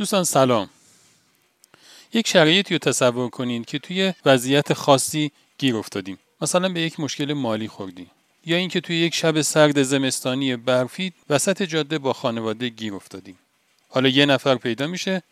دوستان سلام. یک شرایطی رو تصور کنید که توی وضعیت خاصی گیر افتادیم. مثلا به یک مشکل مالی خوردیم یا اینکه توی یک شب سرد زمستانی برفی وسط جاده با خانواده گیر افتادیم حالا یه نفر پیدا میشه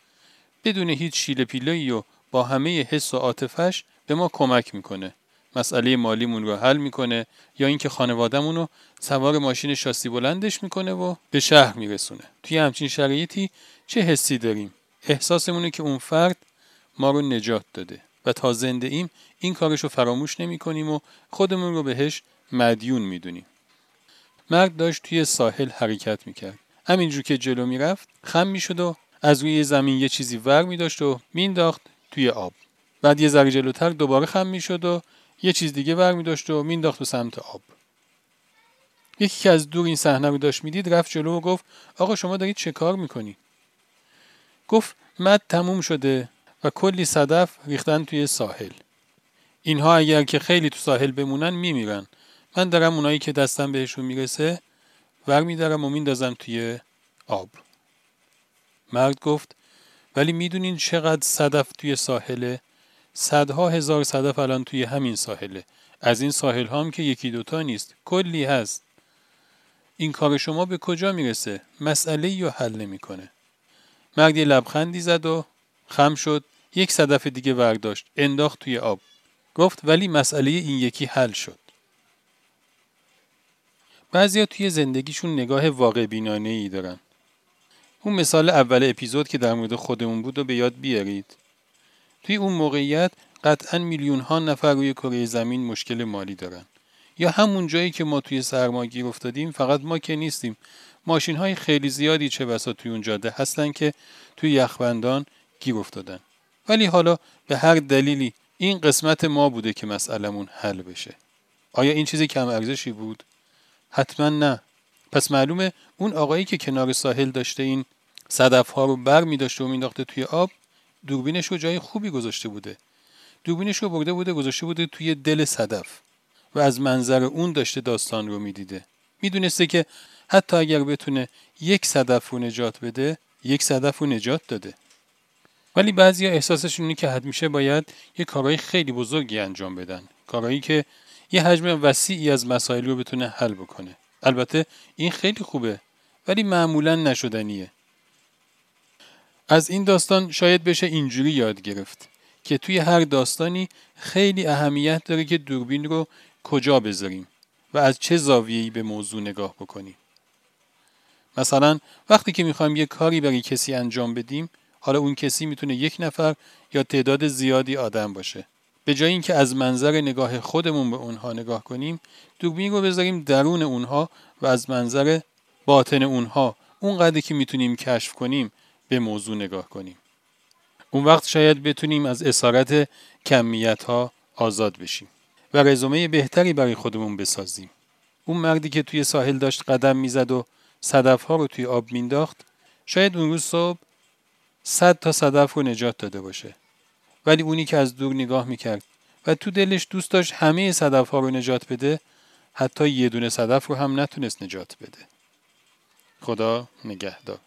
بدون هیچ شیل پیلایی و با همه حس و عاطفش به ما کمک می‌کنه. مسئله مالیمون رو حل می‌کنه یا اینکه خانوادهمون رو سوار ماشین شاسی بلندش می‌کنه و به شهر میرسونه. توی همچین شرایطی چه حسی داریم؟ احساسمونه که اون فرد ما رو نجات داده و تا زنده ایم این کارش رو فراموش نمی کنیم و خودمون رو بهش مدیون می‌دونیم. مرد داشت توی ساحل حرکت می‌کرد. همینجور که جلو می‌رفت خم می‌شد و از روی زمین یه چیزی ور می داشت و مینداخت توی آب. بعد یه ذره جلوتر دوباره خم می‌شد و یه چیز دیگه ور می داشت و مینداخت به سمت آب. یکی که از دور این صحنه رو داشت می‌دید رفت جلو و گفت آقا شما دارید چه کار می‌کنی؟ گفت مد تموم شده و کلی صدف ریختن توی ساحل. اینها اگر که خیلی تو ساحل بمونن میمیرن. من دارم اونایی که دستم بهشون می‌رسه ور میدارم و میندازم توی آب. مرد گفت ولی می‌دونین چقدر صدف توی ساحله؟ صدها هزار صدف الان توی همین ساحله. از این ساحل هم که یکی دوتا نیست. کلی هست. این کار شما به کجا می‌رسه؟ مسئله یا حل نمی‌کنه. مرد یه لبخندی زد و خم شد. یک صدف دیگه ورداشت. انداخت توی آب. گفت ولی مسئله این یکی حل شد. بعضیا توی زندگیشون نگاه واقع بینانه ای دارن. اون مثال اول اپیزود که در مورد خودمون بود و به یاد بیارید. توی اون موقعیت قطعا میلیون ها نفر روی کره زمین مشکل مالی دارن. یا همون جایی که ما توی سرما گیر افتادیم فقط ما که نیستیم. ماشین های خیلی زیادی چه بسا توی اون جاده هستن که توی یخبندان گیر افتادن. ولی حالا به هر دلیلی این قسمت ما بوده که مسئلهمون حل بشه. آیا این چیزی کم ارزشی بود؟ حتما نه. پس معلومه اون آقایی که کنار ساحل داشته این صدف ها رو بر می داشته و مینداخته توی آب دوربینش رو جای خوبی گذاشته بوده. دوربینش رو برده بوده گذاشته بوده توی دل صدف. و از منظر اون داشته داستان رو می‌دیده. می‌دونسته که حتی اگر بتونه یک صدف رو نجات بده یک صدف رو نجات داده. ولی بعضیا احساسشون اینه که میشه باید یه کارهای خیلی بزرگی انجام بدن. کارهایی که یه حجم وسیعی از مسائل رو بتونه حل بکنه. البته این خیلی خوبه ولی معمولا نشدنیه. از این داستان شاید بشه اینجوری یاد گرفت که توی هر داستانی خیلی اهمیت داره که دوربین رو کجا بذاریم و از چه زاویه‌ای به موضوع نگاه بکنیم. مثلا وقتی که می‌خوایم یه کاری برای کسی انجام بدیم حالا اون کسی می‌تونه یک نفر یا تعداد زیادی آدم باشه. به جای اینکه از منظر نگاه خودمون به اونها نگاه کنیم دوربین رو بذاریم درون اونها و از منظر باطن اونها اونقدر که می‌تونیم کشف کنیم به موضوع نگاه کنیم. اون وقت شاید بتونیم از اسارت کمیت ها آزاد بشیم و رزومه بهتری برای خودمون بسازیم. اون مردی که توی ساحل داشت قدم می‌زد و صدف ها رو توی آب مینداخت شاید اون روز صبح صد تا صدف رو نجات داده باشه. ولی اونی که از دور نگاه می‌کرد و تو دلش دوست داشت همه صدف ها رو نجات بده حتی یه دونه صدف رو هم نتونست نجات بده. خدا نگهدار.